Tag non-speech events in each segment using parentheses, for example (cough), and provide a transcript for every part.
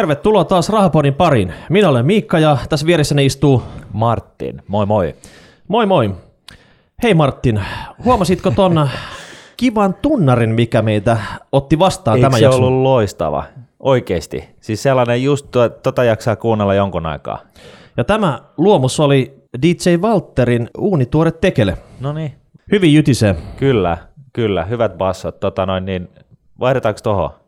Tervetuloa taas Rahapodin pariin. Minä olen Miikka ja tässä vieressäni istuu... Martin, moi moi. Moi moi. Hei Martin, huomasitko ton kivan tunnarin, mikä meitä otti vastaan Eikö tämän se ollut loistava? Oikeesti. Siis sellainen just, tuo- tota jaksaa kuunnella jonkun aikaa. Ja tämä luomus oli DJ Walterin uunituore tekele. No niin. Hyvin jytisee. Kyllä, kyllä. Hyvät bassot. Tota noin, niin vaihdetaanko tohon?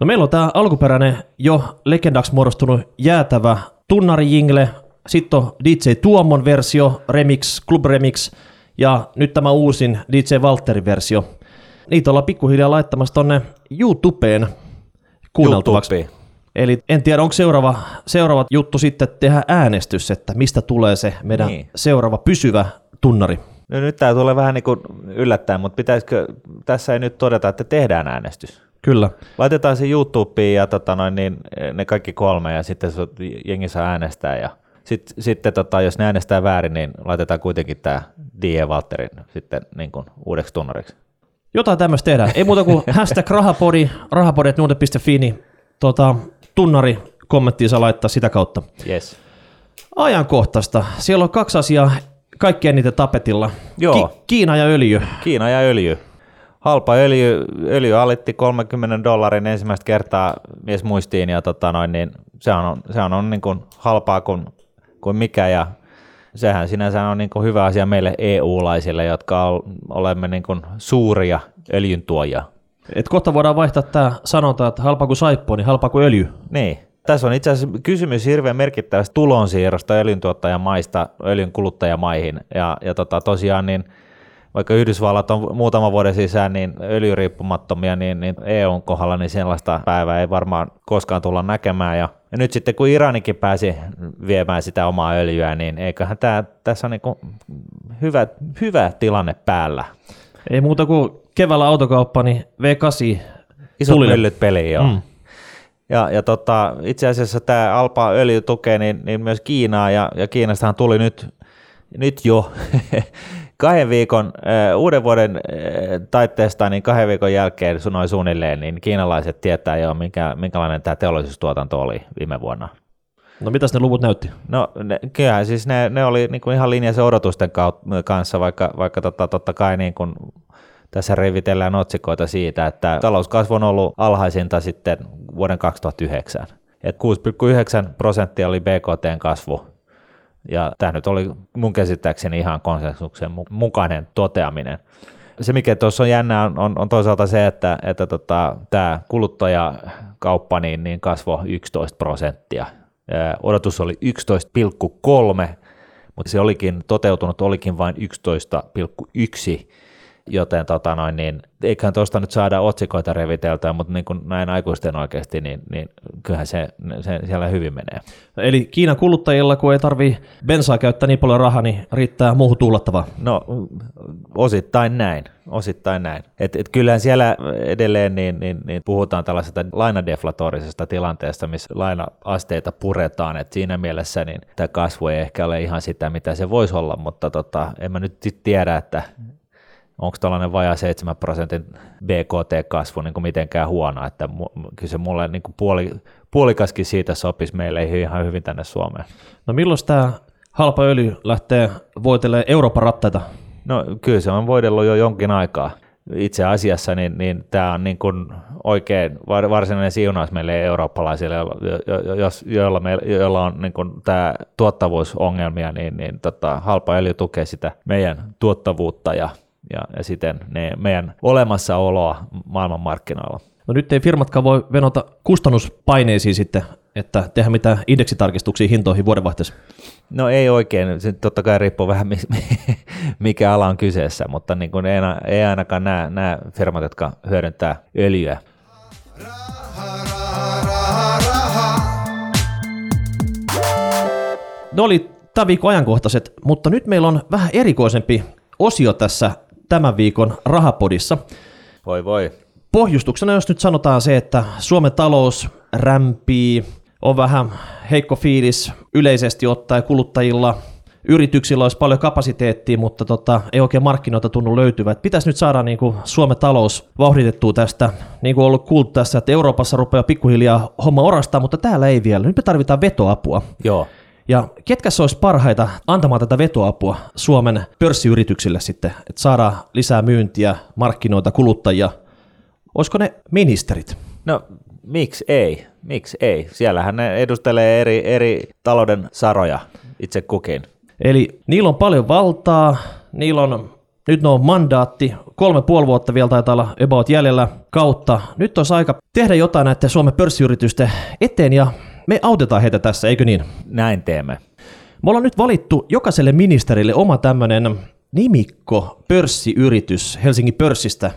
No meillä on tämä alkuperäinen jo legendaksi muodostunut jäätävä tunnarijingle, sitten on DJ Tuomon versio, Remix, Club Remix ja nyt tämä uusin DJ Walterin versio. Niitä ollaan pikkuhiljaa laittamassa tonne YouTubeen kuunneltavaksi. YouTube. Eli en tiedä, onko seuraava, seuraava juttu sitten tehdä äänestys, että mistä tulee se meidän. Niin. seuraava pysyvä tunnari. No nyt tämä tulee vähän niin kuin yllättäen, mutta pitäisikö, tässä ei nyt todeta, että tehdään äänestys. Kyllä. Laitetaan se YouTubeen ja tota noin, niin ne kaikki kolme ja sitten jengi saa äänestää ja sit, sitten tota, jos ne äänestää väärin, niin laitetaan kuitenkin tämä D.E. Walterin sitten niin kuin uudeksi tunnariksi. Jotain tämmöistä tehdään. Ei muuta kuin (laughs) hashtag rahapodi, rahapodi.nuude.fi, niin tota, tunnari kommenttiin saa laittaa sitä kautta. Yes. Ajankohtaista. Siellä on kaksi asiaa kaikkien niitä tapetilla. Joo. Ki- Kiina ja öljy. Kiina ja öljy. Halpa öljy, öljy alitti 30 dollarin ensimmäistä kertaa mies muistiin ja tota noin, niin se on, se on, on niin kuin halpaa kuin, kuin mikä ja sehän sinänsä on niin kuin hyvä asia meille EU-laisille, jotka ol- olemme niin kuin suuria öljyntuojia. Et kohta voidaan vaihtaa tämä sanonta, että halpa kuin saippu, niin halpa kuin öljy. Niin. Tässä on itse asiassa kysymys hirveän merkittävästä tulonsiirrosta öljyntuottajamaista öljyn kuluttajamaihin. Ja, ja tota, tosiaan niin vaikka Yhdysvallat on muutaman vuoden sisään niin öljyriippumattomia, niin, niin EUn kohdalla niin sellaista päivää ei varmaan koskaan tulla näkemään. Ja, ja nyt sitten kun Iranikin pääsi viemään sitä omaa öljyä, niin eiköhän tämä, tässä on niin hyvä, hyvä tilanne päällä. Ei muuta kuin keväällä autokauppa, niin V8 Isot tulille. myllyt peliin, joo. Mm. Ja, ja tota, itse asiassa tämä Alpa öljy tukee niin, niin myös Kiinaa, ja, ja Kiinastahan tuli nyt, nyt jo (laughs) kahden viikon, äh, uuden vuoden äh, taitteesta, niin kahden viikon jälkeen noin suunnilleen, niin kiinalaiset tietää jo, minkä, minkälainen tämä teollisuustuotanto oli viime vuonna. No mitäs ne luvut näytti? No ne, kyllähän siis ne, ne oli niin kuin ihan linjassa odotusten kanssa, vaikka, vaikka totta, totta kai niin kuin tässä revitellään otsikoita siitä, että talouskasvu on ollut alhaisinta sitten vuoden 2009. Et 6,9 prosenttia oli BKTn kasvu, ja tämä nyt oli mun käsittääkseni ihan konsensuksen mu- mukainen toteaminen. Se, mikä tuossa on jännä, on, on, on toisaalta se, että, että tota, tämä kuluttajakauppa niin, niin kasvoi 11 prosenttia. Odotus oli 11,3, mutta se olikin toteutunut olikin vain 11,1, joten tota noin, niin, eiköhän tuosta nyt saada otsikoita reviteltyä, mutta niin kuin näin aikuisten oikeasti, niin, niin kyllähän se, se siellä hyvin menee. Eli Kiinan kuluttajilla, kun ei tarvii bensaa käyttää niin paljon rahaa, niin riittää muuhun tuulattavaa. No osittain näin, osittain näin. Et, et kyllähän siellä edelleen niin, niin, niin puhutaan tällaisesta lainadeflatorisesta tilanteesta, missä lainaasteita puretaan, että siinä mielessä niin tämä kasvu ei ehkä ole ihan sitä, mitä se voisi olla, mutta tota, en mä nyt tiedä, että onko tällainen vajaa 7 prosentin BKT-kasvu niin kuin mitenkään huono, että kyllä se mulle niin kuin puoli, puolikaskin siitä sopisi meille ihan hyvin tänne Suomeen. No milloin tämä halpa öljy lähtee voitelemaan Euroopan rattaita? No kyllä se on voidellut jo jonkin aikaa. Itse asiassa niin, niin tämä on niin kuin oikein var- varsinainen siunaus meille eurooppalaisille, jo- jo- jo- jos, joilla, me, joilla on niin kuin tämä tuottavuusongelmia, niin, niin tota, halpa öljy tukee sitä meidän tuottavuutta ja, ja, ja siten ne meidän olemassaoloa maailmanmarkkinoilla. No nyt ei firmatkaan voi venota kustannuspaineisiin sitten, että tehdä mitään indeksitarkistuksia hintoihin vuodenvaihteessa. No ei oikein, se totta kai riippuu vähän mi- mi- mikä ala on kyseessä, mutta niin kuin ei ainakaan nämä, nämä firmat, jotka hyödyntää öljyä. Ne oli tämän viikon ajankohtaiset, mutta nyt meillä on vähän erikoisempi osio tässä tämän viikon rahapodissa. Voi voi. Pohjustuksena, jos nyt sanotaan se, että Suomen talous rämpii, on vähän heikko fiilis yleisesti ottaen kuluttajilla, yrityksillä olisi paljon kapasiteettia, mutta tota, ei oikein markkinoita tunnu löytyvät. Pitäisi nyt saada niin kuin Suomen talous vauhditettua tästä, niin kuin on ollut kuultu tässä, että Euroopassa rupeaa pikkuhiljaa homma orastaa, mutta täällä ei vielä. Nyt me tarvitaan vetoapua. Joo. Ja ketkä se olisi parhaita antamaan tätä vetoapua Suomen pörssiyrityksille sitten, että saadaan lisää myyntiä, markkinoita, kuluttajia? Olisiko ne ministerit? No miksi ei? Miksi ei? Siellähän ne edustelee eri, eri talouden saroja itse kukin. Eli niillä on paljon valtaa, niillä on, nyt ne on mandaatti, kolme puoli vuotta vielä taitaa olla about jäljellä kautta. Nyt olisi aika tehdä jotain näiden Suomen pörssiyritysten eteen ja me autetaan heitä tässä, eikö niin? Näin teemme. Me ollaan nyt valittu jokaiselle ministerille oma tämmöinen nimikko pörssiyritys Helsingin pörssistä,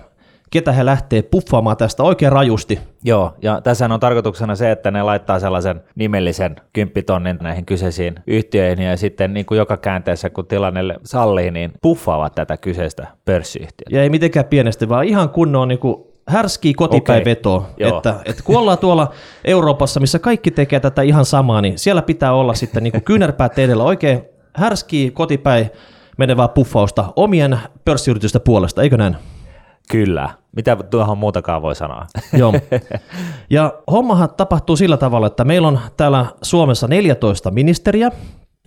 ketä he lähtee puffaamaan tästä oikein rajusti. Joo, ja tässä on tarkoituksena se, että ne laittaa sellaisen nimellisen kymppitonnin näihin kyseisiin yhtiöihin, ja sitten niin kuin joka käänteessä, kun tilanne sallii, niin puffaavat tätä kyseistä pörssiyhtiötä. Ja ei mitenkään pienesti, vaan ihan kunnon niin kuin härski kotipäinveto, okay. että, että kun ollaan tuolla Euroopassa, missä kaikki tekee tätä ihan samaa, niin siellä pitää olla sitten niin kuin kyynärpäät edellä oikein härski kotipäin menevää puffausta omien pörssiyritysten puolesta, eikö näin? Kyllä. Mitä tuohon muutakaan voi sanoa? Joo. (laughs) Ja hommahan tapahtuu sillä tavalla, että meillä on täällä Suomessa 14 ministeriä,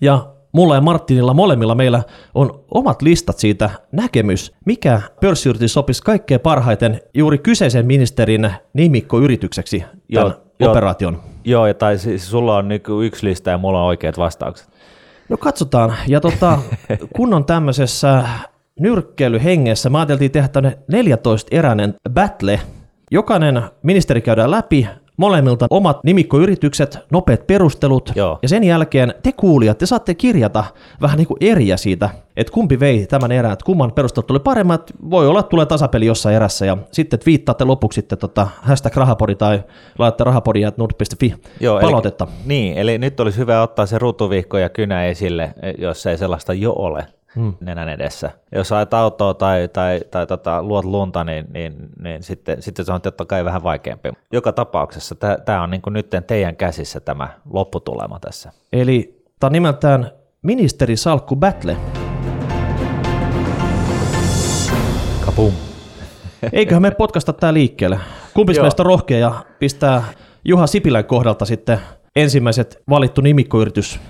ja mulla ja Martinilla molemmilla meillä on omat listat siitä näkemys, mikä pörssiyritys sopisi kaikkein parhaiten juuri kyseisen ministerin nimikkoyritykseksi tämän Joo, operaation. Joo, ja tai siis sulla on niinku yksi lista ja mulla on oikeat vastaukset. No katsotaan. Ja tota, (laughs) kun on tämmöisessä nyrkkeilyhengessä, me ajateltiin tehdä tämmöinen 14-eräinen battle. Jokainen ministeri käydään läpi, molemmilta omat nimikkoyritykset, nopeat perustelut, Joo. ja sen jälkeen te kuulijat, te saatte kirjata vähän niin kuin eriä siitä, että kumpi vei tämän erän, että kumman perustelut tuli paremmat, voi olla, että tulee tasapeli jossain erässä, ja sitten viittaatte lopuksi sitten tota hashtag rahapodi tai laitatte rahapodi.nord.fi palautetta. Eli, niin, eli nyt olisi hyvä ottaa se ruutuvihko ja kynä esille, jos ei sellaista jo ole hmm. nenän edessä. Jos ajat autoa tai, tai, tai tota, luot lunta, niin, niin, niin sitten, sitten se on totta kai vähän vaikeampi. Joka tapauksessa tämä on niin nyt teidän käsissä tämä lopputulema tässä. Eli tämä on nimeltään Ministeri Salkku Battle. Kapum. Eiköhän me potkasta tämä liikkeelle. Kumpi meistä rohkea ja pistää Juha Sipilän kohdalta sitten ensimmäiset valittu nimikkoyritys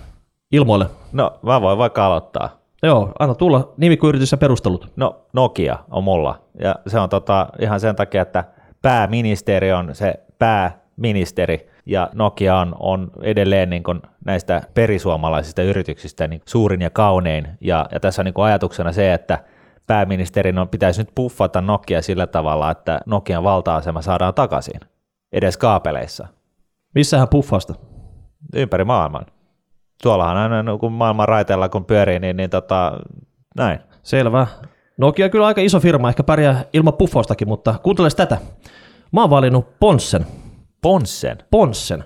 ilmoille? No, mä voin vaikka aloittaa. Joo, anna tulla nimikkoyritys ja perustelut. No Nokia on mulla, ja se on tota, ihan sen takia, että pääministeri on se pääministeri, ja Nokia on, on edelleen niin kuin näistä perisuomalaisista yrityksistä niin suurin ja kaunein, ja, ja tässä on niin kuin ajatuksena se, että pääministerin on, pitäisi nyt puffata Nokia sillä tavalla, että Nokian valta-asema saadaan takaisin, edes kaapeleissa. Missähän puffasta? Ympäri maailman tuollahan aina no, kun maailman raiteella kun pyörii, niin, niin tota, näin. Selvä. Nokia kyllä aika iso firma, ehkä pärjää ilman puffaustakin, mutta kuunteles tätä. Mä oon valinnut Ponssen. Ponssen? Ponssen.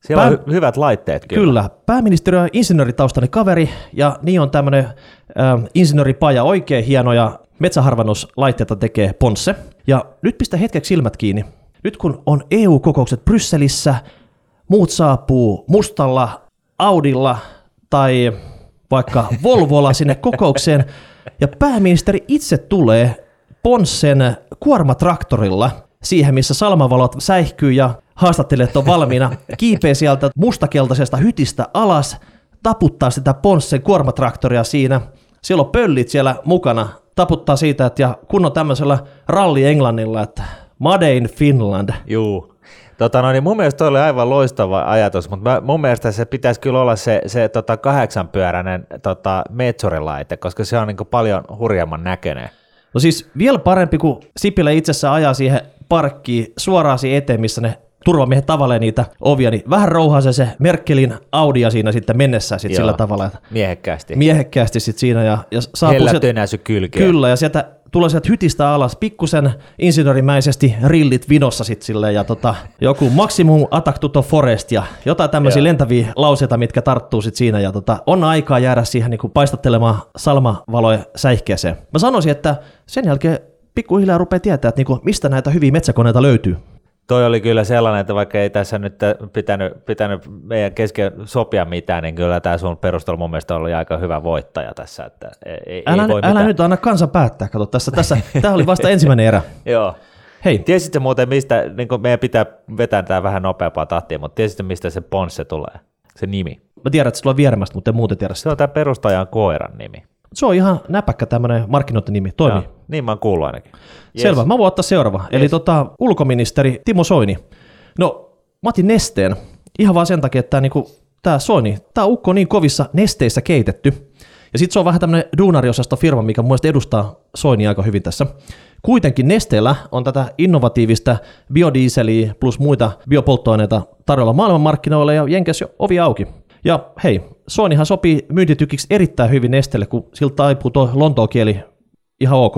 Siellä Pää... on hy- hyvät laitteet kyllä. Kyllä. Pääministeri on insinööritaustainen kaveri, ja niin on tämmöinen äh, insinööripaja, oikein hienoja metsäharvennuslaitteita tekee Ponsse. Ja nyt pistä hetkeksi silmät kiinni. Nyt kun on EU-kokoukset Brysselissä, muut saapuu mustalla Audilla tai vaikka Volvolla sinne kokoukseen, ja pääministeri itse tulee Ponssen kuormatraktorilla siihen, missä salmavalot säihkyy ja haastattelijat on valmiina, kiipee sieltä mustakeltaisesta hytistä alas, taputtaa sitä Ponssen kuormatraktoria siinä, siellä on pöllit siellä mukana, taputtaa siitä, että ja kun on tämmöisellä ralli Englannilla, että Made in Finland. Juu. Tota, no, niin mun mielestä toi oli aivan loistava ajatus, mutta mä, mun mielestä se pitäisi kyllä olla se, se tota, kahdeksanpyöräinen tota, metsurilaite, koska se on niin paljon hurjemman näköinen. No siis vielä parempi, kun Sipilä itsessä ajaa siihen parkkiin suoraan siihen eteen, missä ne turvamiehet tavalleen niitä ovia, niin vähän rouhaa se, se Merkelin Audia siinä sitten mennessä sit sillä tavalla. Että miehekkäästi. Miehekkäästi sitten siinä. Ja, ja saapuu sieltä, Kyllä, ja sieltä tulee sieltä hytistä alas, pikkusen insinöörimäisesti rillit vinossa sit sille, ja tota, joku maximum attack to forest ja jotain tämmöisiä lentäviä lauseita, mitkä tarttuu sit siinä ja tota, on aikaa jäädä siihen niin kuin paistattelemaan salmavaloja säihkeeseen. Mä sanoisin, että sen jälkeen pikkuhiljaa rupeaa tietää, että niin kuin, mistä näitä hyviä metsäkoneita löytyy. Toi oli kyllä sellainen, että vaikka ei tässä nyt pitänyt, pitänyt meidän kesken sopia mitään, niin kyllä tämä sun perustelu mun mielestä oli aika hyvä voittaja tässä. Että ei, älä, ei voi älä mitään. nyt anna kansa päättää, kato tässä, tässä tämä oli vasta ensimmäinen erä. (laughs) Joo. Hei, Tiesitkö muuten, mistä, niin meidän pitää vetää tämä vähän nopeampaa tahtia, mutta tiesitkö, mistä se Ponsse tulee, se nimi? mä tiedän, että se tulee vieremästä, mutta en muuten tiedä sitä. Se on tämä perustajan koiran nimi. Se on ihan näpäkkä tämmöinen markkinointinimi, toimii. Joo, niin mä oon kuullut ainakin. Yes. Selvä, mä voin ottaa seuraava. Eli tota, ulkoministeri Timo Soini. No, mä otin nesteen ihan vaan sen takia, että tämä niinku, tää Soini, tämä ukko on niin kovissa nesteissä keitetty. Ja sitten se on vähän tämmöinen duunariosasto firma, mikä mun edustaa Soini aika hyvin tässä. Kuitenkin Nesteellä on tätä innovatiivista biodieseliä plus muita biopolttoaineita tarjolla maailmanmarkkinoilla ja Jenkes jo ovi auki. Ja hei, Soinihan sopii myyntitykiksi erittäin hyvin Nesteelle, kun siltä taipuu tuo Lontoon kieli ihan ok.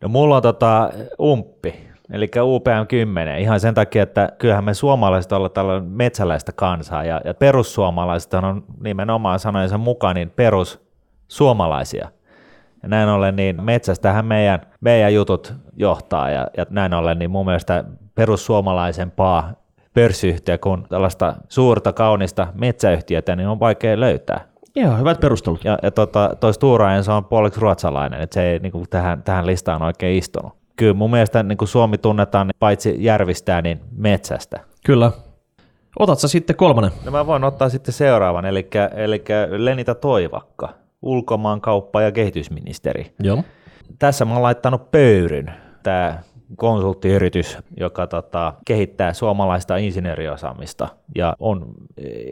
No mulla on tota umppi, eli UPM10, ihan sen takia, että kyllähän me suomalaiset ollaan tällainen metsäläistä kansaa, ja, ja perussuomalaiset on nimenomaan sanojensa mukaan niin perussuomalaisia. Ja näin ollen niin metsästähän meidän, meidän jutut johtaa, ja, ja näin ollen niin mun mielestä perussuomalaisempaa pörssiyhtiö kuin tällaista suurta, kaunista metsäyhtiötä, niin on vaikea löytää. Ihan hyvät perustelut. Ja, ja tota, toi Stura Enso on puoliksi ruotsalainen, että se ei niin kuin tähän, tähän listaan oikein istunut. Kyllä mun mielestä niin kuin Suomi tunnetaan niin paitsi järvistää, niin metsästä. Kyllä. Otat sä sitten kolmannen. No mä voin ottaa sitten seuraavan, eli, eli Lenita Toivakka, ulkomaankauppa- ja kehitysministeri. Joo. Tässä mä oon laittanut pöyryn, tämä konsulttiyritys, joka tota, kehittää suomalaista insinööriosaamista ja on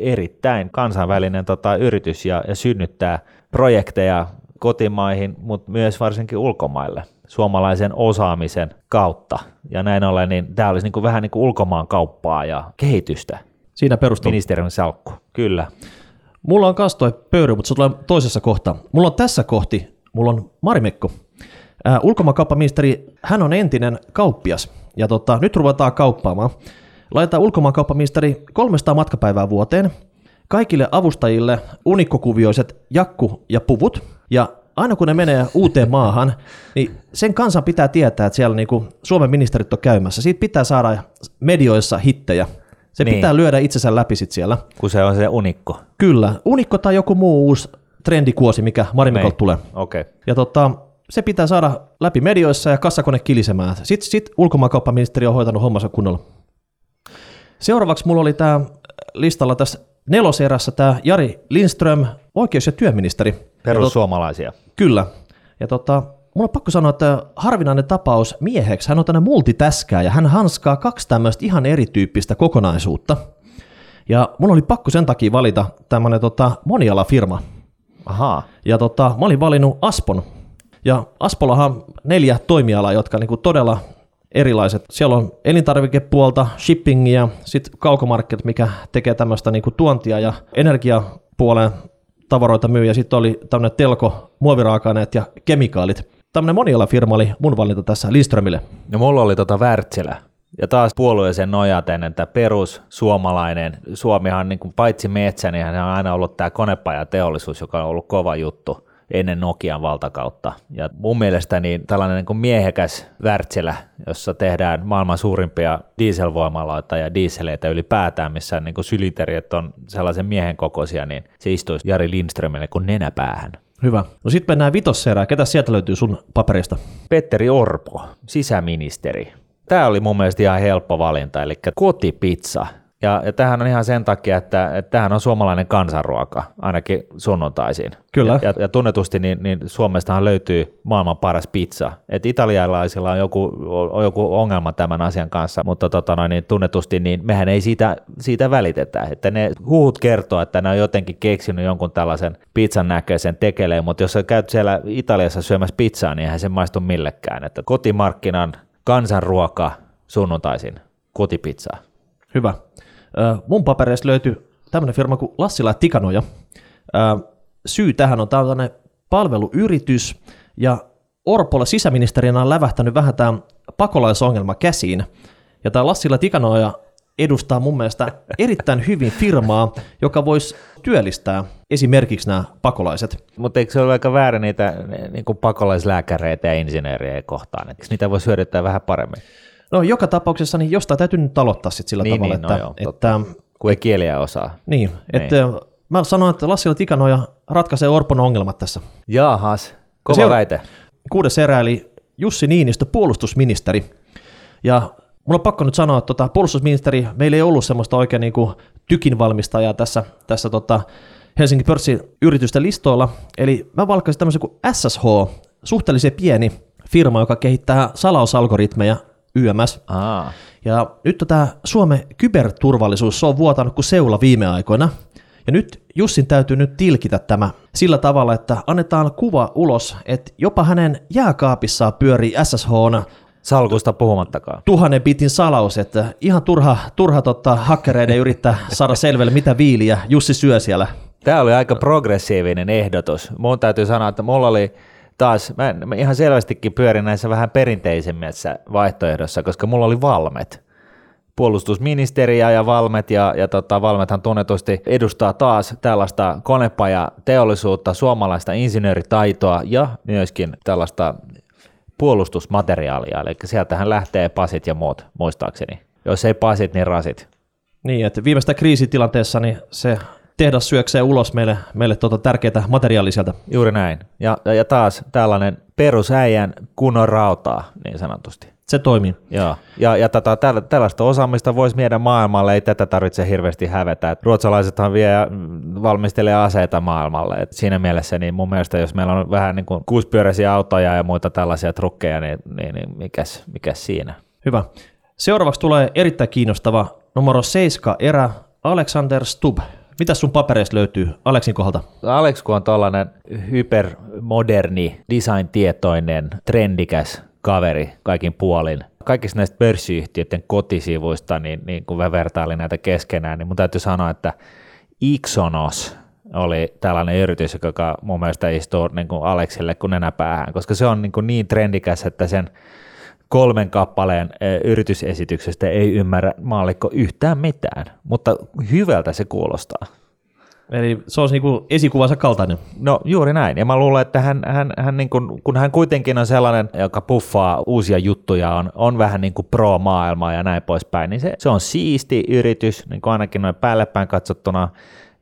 erittäin kansainvälinen tota, yritys ja, ja synnyttää projekteja kotimaihin, mutta myös varsinkin ulkomaille suomalaisen osaamisen kautta. Ja näin ollen, niin tämä olisi niin kuin vähän niin kuin ulkomaan kauppaa ja kehitystä. Siinä perustelu. Ministeriön salkku, kyllä. Mulla on kans toi pöyry, mutta se tulee toisessa kohtaa. Mulla on tässä kohti, mulla on Marimekko. Äh, ulkomaankauppaministeri, hän on entinen kauppias. Ja tota, nyt ruvetaan kauppaamaan. Laitetaan ulkomaankauppaministeri 300 matkapäivää vuoteen. Kaikille avustajille unikkokuvioiset jakku ja puvut. Ja aina kun ne menee uuteen maahan, niin sen kansan pitää tietää, että siellä niinku Suomen ministerit on käymässä. Siitä pitää saada medioissa hittejä. Se Niin. pitää lyödä itsensä läpi sit siellä. Kun se on se unikko. Kyllä, unikko tai joku muu uusi trendikuosi, mikä Marimikolta Niin. tulee. Okei. Okay. Ja tota, se pitää saada läpi medioissa ja kassakone kilisemään. Sitten sit ulkomaankauppaministeri on hoitanut hommansa kunnolla. Seuraavaksi mulla oli tämä listalla tässä neloserässä tämä Jari Lindström, oikeus- ja työministeri. Ja tot, Perussuomalaisia. kyllä. Ja tota, mulla on pakko sanoa, että harvinainen tapaus mieheksi, hän on tänne multitäskää ja hän hanskaa kaksi tämmöistä ihan erityyppistä kokonaisuutta. Ja mulla oli pakko sen takia valita tämmöinen tota, monialafirma, Ahaa. ja tota, mä olin valinnut Aspon. Ja Aspollahan on neljä toimialaa, jotka niinku todella erilaiset. Siellä on elintarvikepuolta, shippingia, sitten kaukomarkket, mikä tekee tämmöistä niinku tuontia ja energiapuolen tavaroita myy. Ja sitten oli tämmöinen telko, muoviraaka-aineet ja kemikaalit. Tämmöinen monialafirma oli mun valinta tässä Lindströmille. No mulla oli tota Wärtsilä. Ja taas puolueeseen nojaten, että perus suomalainen, Suomihan niin kuin paitsi metsä, niin hän on aina ollut tämä konepajateollisuus, joka on ollut kova juttu ennen Nokian valtakautta. Ja mun mielestä niin tällainen niin kuin miehekäs Wärtsilä, jossa tehdään maailman suurimpia dieselvoimaloita ja dieseleitä ylipäätään, missä niin kuin syliteriet on sellaisen miehen kokoisia, niin se istuisi Jari Lindströmille kuin nenäpäähän. Hyvä. No sitten mennään vitosserään. Ketä sieltä löytyy sun paperista? Petteri Orpo, sisäministeri. Tämä oli mun mielestä ihan helppo valinta, eli kotipizza. Ja, ja tämähän on ihan sen takia, että, että tämähän on suomalainen kansanruoka, ainakin sunnuntaisin. Kyllä. Ja, ja tunnetusti niin, niin Suomestahan löytyy maailman paras pizza. Et italialaisilla on joku, on joku ongelma tämän asian kanssa, mutta tota noin, niin tunnetusti niin mehän ei siitä, siitä välitetä. Että ne huhut kertoo, että ne on jotenkin keksinyt jonkun tällaisen pizzan näköisen tekeleen, mutta jos sä käyt siellä Italiassa syömässä pizzaa, niin eihän se maistu millekään. Että kotimarkkinan kansanruoka sunnuntaisin, kotipizza. Hyvä. Mun papereista löytyy tämmöinen firma kuin Lassila ja Tikanoja. Syy tähän on tällainen palveluyritys, ja Orpolle sisäministerinä on lävähtänyt vähän tämä pakolaisongelma käsiin. Ja tämä Lassila Tikanoja edustaa mun mielestä erittäin hyvin firmaa, joka voisi työllistää esimerkiksi nämä pakolaiset. Mutta eikö se ole aika väärin niitä niin kuin pakolaislääkäreitä ja insinöörejä kohtaan? Eikö niitä voisi hyödyttää vähän paremmin? No joka tapauksessa niin jostain täytyy nyt aloittaa sit sillä Niin, tavalla, niin, no että, joo, että Kun ei kieliä osaa. niin, että mä sanoin, että Lassila Tikanoja ratkaisee Orpon ongelmat tässä. Jaahas, kova on- väite. Kuudes erä, eli Jussi Niinistö, puolustusministeri. Ja mulla on pakko nyt sanoa, että tota, puolustusministeri, meillä ei ollut semmoista oikein niin kuin tykinvalmistajaa tässä, tässä tota Helsingin pörssin yritysten listoilla. Eli mä valkkasin tämmöisen kuin SSH, suhteellisen pieni firma, joka kehittää salausalgoritmeja YMS. Aa. Ja nyt tämä Suomen kyberturvallisuus se on vuotanut kuin seula viime aikoina. Ja nyt Jussin täytyy nyt tilkitä tämä sillä tavalla, että annetaan kuva ulos, että jopa hänen jääkaapissaan pyörii SSH Salkusta puhumattakaan. tuhannen bitin salaus, että ihan turha, turha totta, hakkereiden yrittää saada selville, mitä viiliä Jussi syö siellä. Tämä oli aika progressiivinen ehdotus. Mun täytyy sanoa, että mulla oli taas, mä, mä ihan selvästikin pyörin näissä vähän perinteisemmissä vaihtoehdossa, koska mulla oli valmet. Puolustusministeriä ja Valmet, ja, ja tota, Valmethan tunnetusti edustaa taas tällaista konepaja teollisuutta, suomalaista insinööritaitoa ja myöskin tällaista puolustusmateriaalia, eli sieltähän lähtee pasit ja muut, muistaakseni. Jos ei pasit, niin rasit. Niin, että viimeistä kriisitilanteessa niin se tehdas syöksee ulos meille, meille tuota tärkeää materiaalia sieltä. Juuri näin. Ja, ja taas tällainen perusäijän kunnon rautaa, niin sanotusti. Se toimii. Joo. Ja, ja tätä, tällä, tällaista osaamista voisi viedä maailmalle, ei tätä tarvitse hirveästi hävetä. Et ruotsalaisethan vie ja valmistelee aseita maailmalle. Et siinä mielessä niin mun mielestä, jos meillä on vähän niin kuin kuuspyöräisiä autoja ja muita tällaisia trukkeja, niin, niin, niin mikäs, mikäs siinä? Hyvä. Seuraavaksi tulee erittäin kiinnostava numero 7 erä, Alexander Stubb. Mitä sun papereista löytyy Aleksin kohdalta? Alex, kun on tällainen hypermoderni, design-tietoinen, trendikäs kaveri kaikin puolin, kaikista näistä pörssiyhtiöiden kotisivuista, niin, niin kun mä vertailin näitä keskenään, niin mun täytyy sanoa, että Ixonos oli tällainen yritys, joka mun mielestä istuu niin kuin Aleksille kuin nenäpäähän, koska se on niin, kuin niin trendikäs, että sen kolmen kappaleen eh, yritysesityksestä ei ymmärrä maallikko yhtään mitään, mutta hyvältä se kuulostaa. Eli se on niinku esikuvansa kaltainen. No juuri näin, ja mä luulen, että hän, hän, hän niin kuin, kun hän kuitenkin on sellainen, joka puffaa uusia juttuja, on, on vähän niin kuin pro-maailmaa ja näin poispäin, niin se, se on siisti yritys, niin kuin ainakin noin päälle päin katsottuna,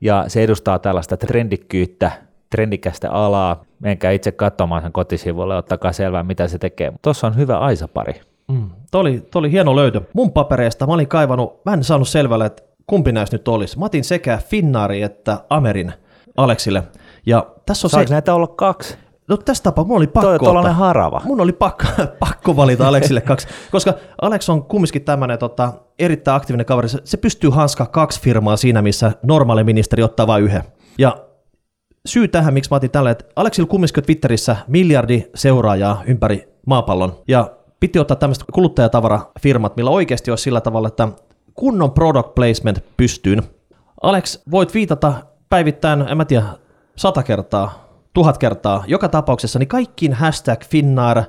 ja se edustaa tällaista trendikkyyttä, trendikästä alaa. Menkää itse katsomaan sen kotisivulle, ottakaa selvää, mitä se tekee. Tuossa on hyvä Aisa-pari. Mm. Tuo oli, toi oli hieno löytö. Mun papereista mä olin kaivannut, mä en saanut selvälle, että kumpi näistä nyt olisi. Mä otin sekä Finnaari että Amerin Aleksille. Ja tässä on Saiko se, näitä olla kaksi? no tässä tapaa mulla oli Toi pakko on tuollainen ottaa. harava. Mun oli pakko, (laughs) pakko valita Aleksille kaksi, koska Alex on kumminkin tämmöinen tota, erittäin aktiivinen kaveri. Se, se pystyy hanskaa kaksi firmaa siinä, missä normaali ministeri ottaa vain yhden. Ja syy tähän, miksi mä otin tällä, että Aleksilla kumminkin Twitterissä miljardi seuraajaa ympäri maapallon. Ja piti ottaa tämmöistä kuluttajatavarafirmat, millä oikeasti olisi sillä tavalla, että kunnon product placement pystyyn. Alex, voit viitata päivittäin, en mä tiedä, sata kertaa, tuhat kertaa, joka tapauksessa, niin kaikkiin hashtag Finnair,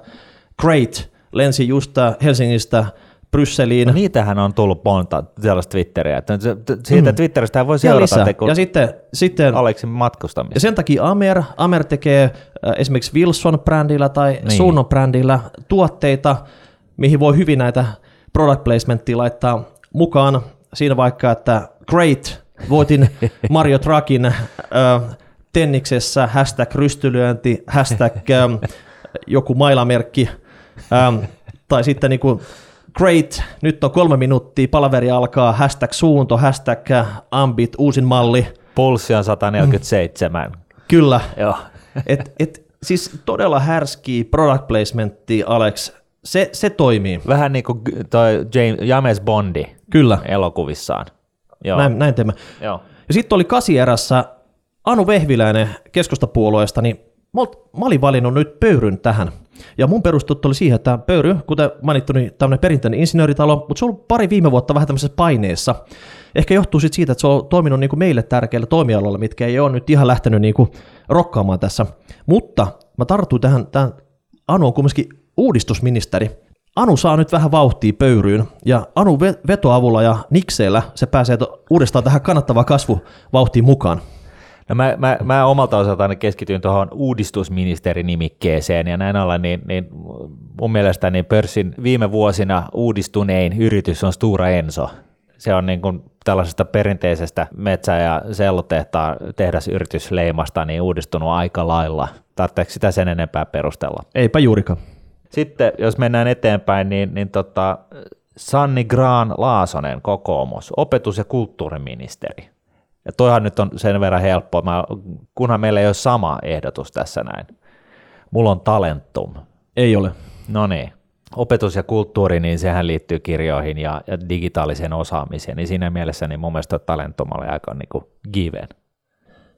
great, lensi just Helsingistä Brysseliin. No niitähän on tullut monta sellaista Twitteriä. Että siitä mm. Twitteristä voi ja, seurata, että kun ja sitten, sitten Aleksin ja matkustamista. sen takia Amer, Amer tekee äh, esimerkiksi Wilson-brändillä tai Niin. niin. Suunno-brändillä tuotteita, mihin voi hyvin näitä product placementtia laittaa mukaan. Siinä vaikka, että great, voitin (laughs) Mario Truckin äh, tenniksessä, hashtag rystylyönti, hashtag ähm, joku mailamerkki, ähm, tai sitten niinku great, nyt on kolme minuuttia, palaveri alkaa, hashtag suunto, hashtag äh, ambit, uusin malli, Pulssi on 147. kyllä, Joo. (laughs) et, et, siis todella härski product placementti, Alex. Se, se toimii. Vähän niin kuin toi James, James Bondi Kyllä, elokuvissaan. Joo. näin, näin teemme. Joo. Ja sitten oli kasierässä Anu Vehviläinen keskustapuolueesta, niin mä, olin valinnut nyt pöyryn tähän. Ja mun perustuttu oli siihen, että pöyry, kuten mainittu, niin tämmöinen perinteinen insinööritalo, mutta se on ollut pari viime vuotta vähän tämmöisessä paineessa. Ehkä johtuu sit siitä, että se on toiminut niin kuin meille tärkeillä toimialoilla, mitkä ei ole nyt ihan lähtenyt niin kuin rokkaamaan tässä. Mutta mä tartuin tähän, tähän Anu on kumminkin uudistusministeri. Anu saa nyt vähän vauhtia pöyryyn, ja Anu ve- vetoavulla ja nikseillä se pääsee uudestaan tähän kannattavaan kasvuvauhtiin mukaan. No mä, mä, mä omalta osaltani keskityin tuohon uudistusministerinimikkeeseen ja näin ollen, niin, niin mun mielestä niin pörssin viime vuosina uudistunein yritys on Stura Enso. Se on niin kuin tällaisesta perinteisestä metsä- ja sellutehtaan tehdasyritysleimasta niin uudistunut aika lailla. Tarvitseeko sitä sen enempää perustella? Eipä juurikaan. Sitten jos mennään eteenpäin, niin, niin tota, Sanni Graan Laasonen, kokoomus, opetus- ja kulttuuriministeri. Ja toihan nyt on sen verran helppoa, mä, kunhan meillä ei ole sama ehdotus tässä näin. Mulla on Talentum. Ei ole. No niin. Opetus ja kulttuuri, niin sehän liittyy kirjoihin ja, ja digitaaliseen osaamiseen, niin siinä mielessä niin mun mielestä Talentum oli aika niin kuin given.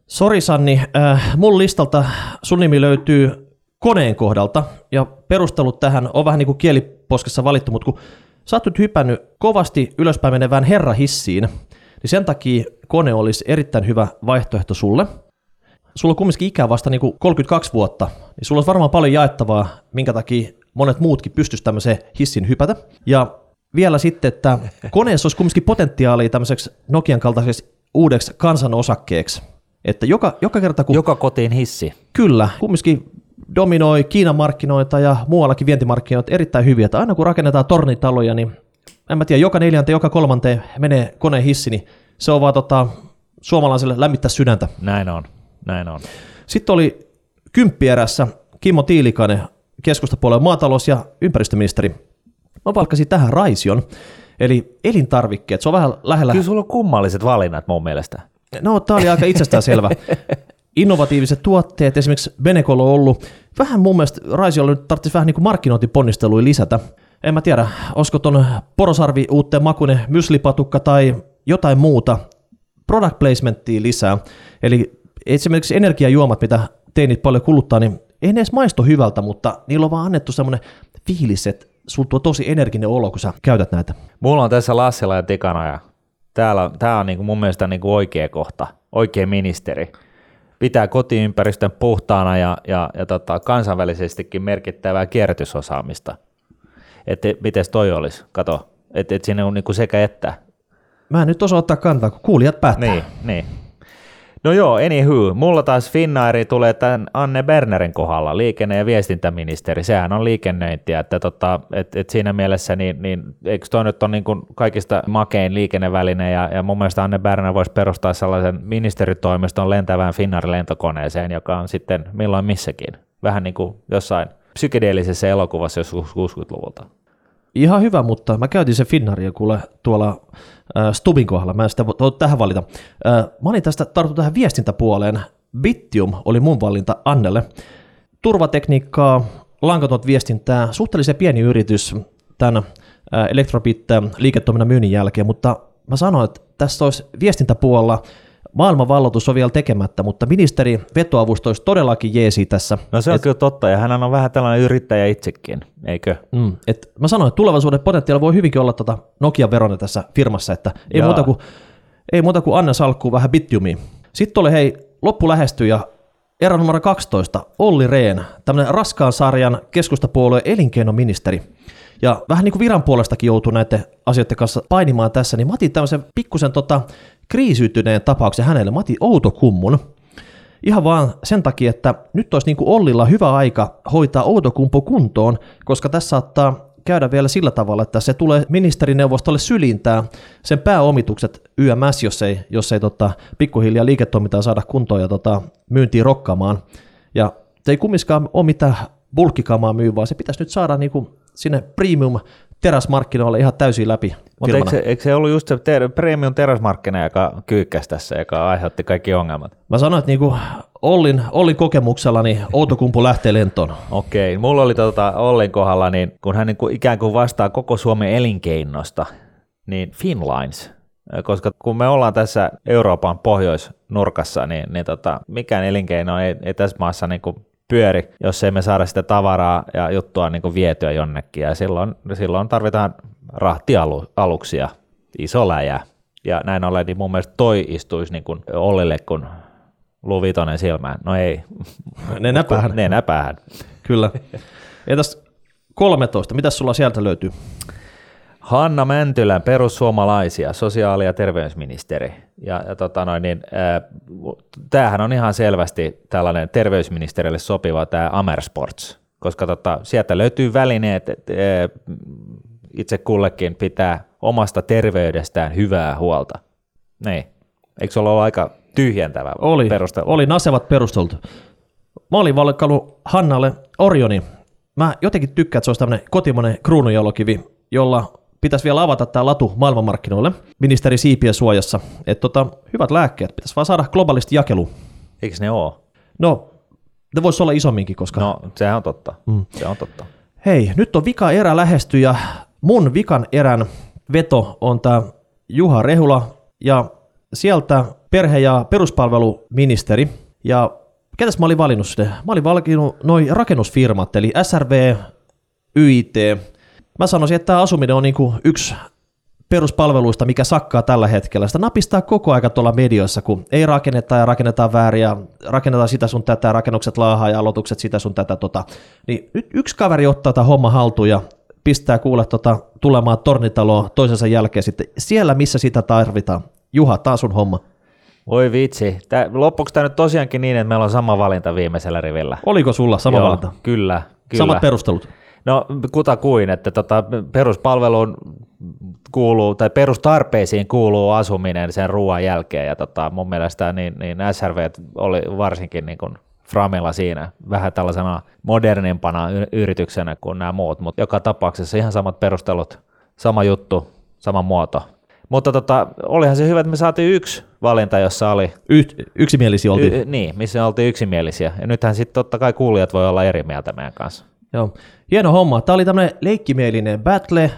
Sori Sanni, äh, mun listalta sun nimi löytyy koneen kohdalta, ja perustelut tähän on vähän niin kuin kieliposkessa valittu, mutta kun sä oot nyt hypännyt kovasti ylöspäin menevään herrahissiin, niin sen takia kone olisi erittäin hyvä vaihtoehto sulle. Sulla on kumminkin ikää vasta niin kuin 32 vuotta, niin sulla olisi varmaan paljon jaettavaa, minkä takia monet muutkin pystyisi tämmöiseen hissin hypätä. Ja vielä sitten, että koneessa olisi kumminkin potentiaalia tämmöiseksi Nokian kaltaiseksi uudeksi kansanosakkeeksi. Että joka, joka kerta kun... Joka kotiin hissi. Kyllä, kumminkin dominoi Kiinan markkinoita ja muuallakin vientimarkkinoita erittäin hyviä. Että aina kun rakennetaan tornitaloja, niin en mä tiedä, joka neljänteen, joka kolmanteen menee koneen hissi, niin se on vaan tota, suomalaiselle lämmittää sydäntä. Näin on, näin on. Sitten oli kymppierässä Kimmo Tiilikainen, keskustapuolueen maatalous- ja ympäristöministeri. Mä palkkasin tähän Raision, eli elintarvikkeet. Se on vähän lähellä... Kyllä sulla on kummalliset valinnat mun mielestä. No, tämä oli aika itsestäänselvä. (laughs) Innovatiiviset tuotteet, esimerkiksi Benecol on ollut, vähän mun mielestä Raisiolla nyt tarvitsisi vähän niin kuin markkinointiponnisteluja lisätä. En mä tiedä, olisiko ton porosarvi uuteen makune myslipatukka tai jotain muuta product placementtia lisää. Eli esimerkiksi energiajuomat, mitä teinit paljon kuluttaa, niin ei ne edes maisto hyvältä, mutta niillä on vaan annettu semmoinen fiilis, että sulla tuo tosi energinen olo, kun sä käytät näitä. Mulla on tässä Lassila ja Tikana ja täällä, tää on niinku mun mielestä niinku oikea kohta, oikea ministeri. Pitää kotiympäristön puhtaana ja, ja, ja tota, kansainvälisestikin merkittävää kierrätysosaamista. Että miten toi olisi, kato, että et siinä on niinku sekä että. Mä en nyt osaa ottaa kantaa, kun kuulijat päättää. Niin, niin. No joo, anywho, mulla taas Finnairi tulee tämän Anne Bernerin kohdalla, liikenne- ja viestintäministeri, sehän on liikennöintiä, että tota, et, et siinä mielessä, niin, niin eikö toi nyt ole niin kuin kaikista makein liikenneväline, ja, ja mun mielestä Anne Berner voisi perustaa sellaisen ministeritoimiston lentävään Finnairin lentokoneeseen, joka on sitten milloin missäkin, vähän niin kuin jossain psykedeellisessä elokuvassa joskus 60-luvulta. Ihan hyvä, mutta mä käytin se Finnaaria kuule tuolla äh, Stubin kohdalla, mä en sitä voi tähän valita. Äh, mä olin tästä tarttu tähän viestintäpuoleen. Bittium oli mun valinta Annelle. Turvatekniikkaa, lankatonta viestintää, suhteellisen pieni yritys tämän äh, Electrobit liiketoiminnan myynnin jälkeen, mutta mä sanoin, että tässä olisi viestintäpuolella maailmanvalloitus on vielä tekemättä, mutta ministeri vetoavusto olisi todellakin jeesi tässä. No se on et, kyllä totta, ja hän on vähän tällainen yrittäjä itsekin, eikö? Mm, et mä sanoin, että tulevaisuuden potentiaali voi hyvinkin olla tota Nokia verone tässä firmassa, että ei muuta, kuin, ei muuta kuin Anna salkkuu vähän bittiumiin. Sitten oli hei, loppu lähestyy ja erä numero 12, Olli Rehn, tämmöinen raskaan sarjan keskustapuolueen elinkeinoministeri. Ja vähän niin kuin viran puolestakin joutuu näiden asioiden kanssa painimaan tässä, niin mä otin tämmöisen pikkusen tota, kriisiytyneen tapauksen hänelle. Mä otin Outokummun. Ihan vaan sen takia, että nyt olisi niin kuin Ollilla hyvä aika hoitaa Outokumpu kuntoon, koska tässä saattaa käydä vielä sillä tavalla, että se tulee ministerineuvostolle sylintää sen pääomitukset YMS, jos ei, jos ei tota, pikkuhiljaa liiketoimintaa saada kuntoon ja tota, myyntiin rokkaamaan. Ja ei kumminkaan ole mitään bulkkikamaa myy, vaan se pitäisi nyt saada niin kuin sinne premium teräsmarkkinoille ihan täysin läpi. Mutta eikö, eikö se ollut just se ter- premium teräsmarkkina, joka kyykkäsi tässä, joka aiheutti kaikki ongelmat? Mä sanoin, että niinku Ollin, Ollin kokemuksella niin Outokumpu lähtee lentoon. Okei, mulla oli tota Ollin kohdalla, niin kun hän niinku ikään kuin vastaa koko Suomen elinkeinosta, niin Finlines, koska kun me ollaan tässä Euroopan pohjoisnurkassa, niin, niin tota, mikään elinkeino ei, ei tässä maassa niin kuin pyöri, jos ei me saada sitä tavaraa ja juttua niin vietyä jonnekin. Ja silloin, silloin tarvitaan rahtialuksia, iso läjä. Ja näin ollen, niin mun mielestä toi istuisi niin kuin Ollille kun luvitonen silmään. No ei. (laughs) Ne näpäähän. Ne näpäähän. Kyllä. Entäs 13, mitä sulla sieltä löytyy? Hanna Mäntylän perussuomalaisia, sosiaali- ja terveysministeri. Ja, ja tota noin, niin, äh, tämähän on ihan selvästi tällainen terveysministerille sopiva tämä Amersports, koska tota, sieltä löytyy välineet, että äh, itse kullekin pitää omasta terveydestään hyvää huolta. Niin. Eikö se ollut aika tyhjentävä oli, perustelu? Oli nasevat perusteltu. Mä olin valkannut Hannalle Orioni. Mä jotenkin tykkään, että se olisi tämmöinen kotimainen kruununjalokivi, jolla pitäisi vielä avata tämä latu maailmanmarkkinoille ministeri Siipien suojassa. Että tota, hyvät lääkkeet, pitäisi vaan saada globaalisti jakelu. Eikö ne ole? No, ne voisi olla isomminkin, koska... No, sehän on totta. Mm. Se on totta. Hei, nyt on vika erä lähesty ja mun vikan erän veto on tämä Juha Rehula ja sieltä perhe- ja peruspalveluministeri. Ja ketäs mä olin valinnut sinne? Mä olin valinnut noin rakennusfirmat, eli SRV, YIT. Mä sanoisin, että tämä asuminen on niinku yksi peruspalveluista, mikä sakkaa tällä hetkellä. Sitä napistaa koko aika tuolla medioissa, kun ei rakenneta ja rakennetaan vääriä, rakennetaan sitä sun tätä, rakennukset laahaa ja aloitukset sitä sun tätä. Tota. Niin nyt yksi kaveri ottaa tämä homma haltuun ja pistää kuule tota, tulemaan tornitaloa toisensa jälkeen sitten siellä, missä sitä tarvitaan. Juha, taas sun homma. Voi vitsi. Tää, loppuksi tämä nyt tosiaankin niin, että meillä on sama valinta viimeisellä rivillä? Oliko sulla sama Joo, valinta? Kyllä, kyllä. Samat perustelut? No kuta kuin, että tota, peruspalveluun kuuluu, tai perustarpeisiin kuuluu asuminen sen ruoan jälkeen, ja tota, mun mielestä niin, niin SRV oli varsinkin niin kuin Framilla siinä vähän tällaisena modernimpana yrityksenä kuin nämä muut, mutta joka tapauksessa ihan samat perustelut, sama juttu, sama muoto. Mutta tota, olihan se hyvä, että me saatiin yksi valinta, jossa oli... Y- yksimielisiä oltiin. Y- niin, missä oltiin yksimielisiä. Ja nythän sitten totta kai kuulijat voi olla eri mieltä meidän kanssa. Joo. Hieno homma. Tämä oli tämmöinen leikkimielinen battle.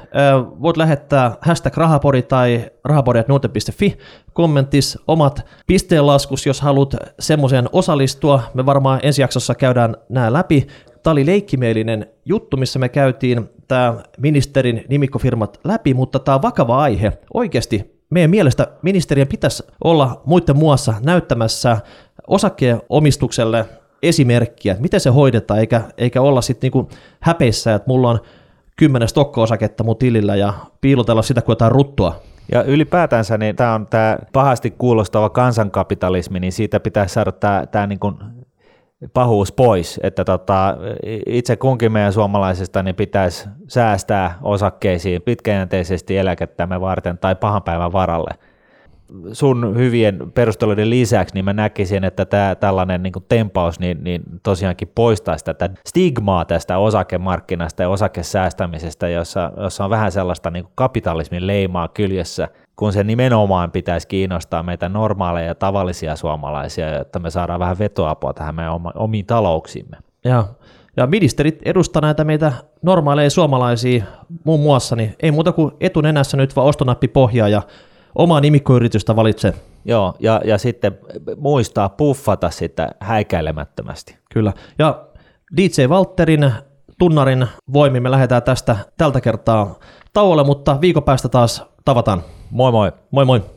voit lähettää hashtag rahapori tai rahapori.nuote.fi kommentis omat pisteenlaskus, jos haluat semmoisen osallistua. Me varmaan ensi jaksossa käydään nämä läpi. Tämä oli leikkimielinen juttu, missä me käytiin tämä ministerin nimikkofirmat läpi, mutta tämä on vakava aihe. Oikeasti meidän mielestä ministerien pitäisi olla muiden muassa näyttämässä osakkeenomistukselle esimerkkiä, että miten se hoidetaan, eikä, eikä olla sitten niinku häpeissä, että mulla on kymmenen stokko-osaketta mun tilillä ja piilotella sitä kuin jotain ruttua. Ja ylipäätänsä niin tämä on tämä pahasti kuulostava kansankapitalismi, niin siitä pitäisi saada tämä, tämä niin kuin pahuus pois, että tota, itse kunkin meidän suomalaisista niin pitäisi säästää osakkeisiin pitkäjänteisesti eläkettämme varten tai pahan päivän varalle sun hyvien perusteluiden lisäksi, niin mä näkisin, että tämä tällainen niin tempaus niin, niin tosiaankin poistaisi tätä stigmaa tästä osakemarkkinasta ja osakesäästämisestä, jossa, jossa on vähän sellaista niin kapitalismin leimaa kyljessä, kun se nimenomaan pitäisi kiinnostaa meitä normaaleja ja tavallisia suomalaisia, jotta me saadaan vähän vetoapua tähän meidän omiin talouksimme. Ja, ja ministerit edustaa näitä meitä normaaleja suomalaisia muun muassa, niin ei muuta kuin etunenässä nyt vaan ostonappi pohjaa ja omaa nimikkoyritystä valitse. Joo, ja, ja sitten muistaa puffata sitä häikäilemättömästi. Kyllä, ja DJ Walterin tunnarin voimin me lähdetään tästä tältä kertaa tauolle, mutta viikon päästä taas tavataan. Moi moi. Moi moi.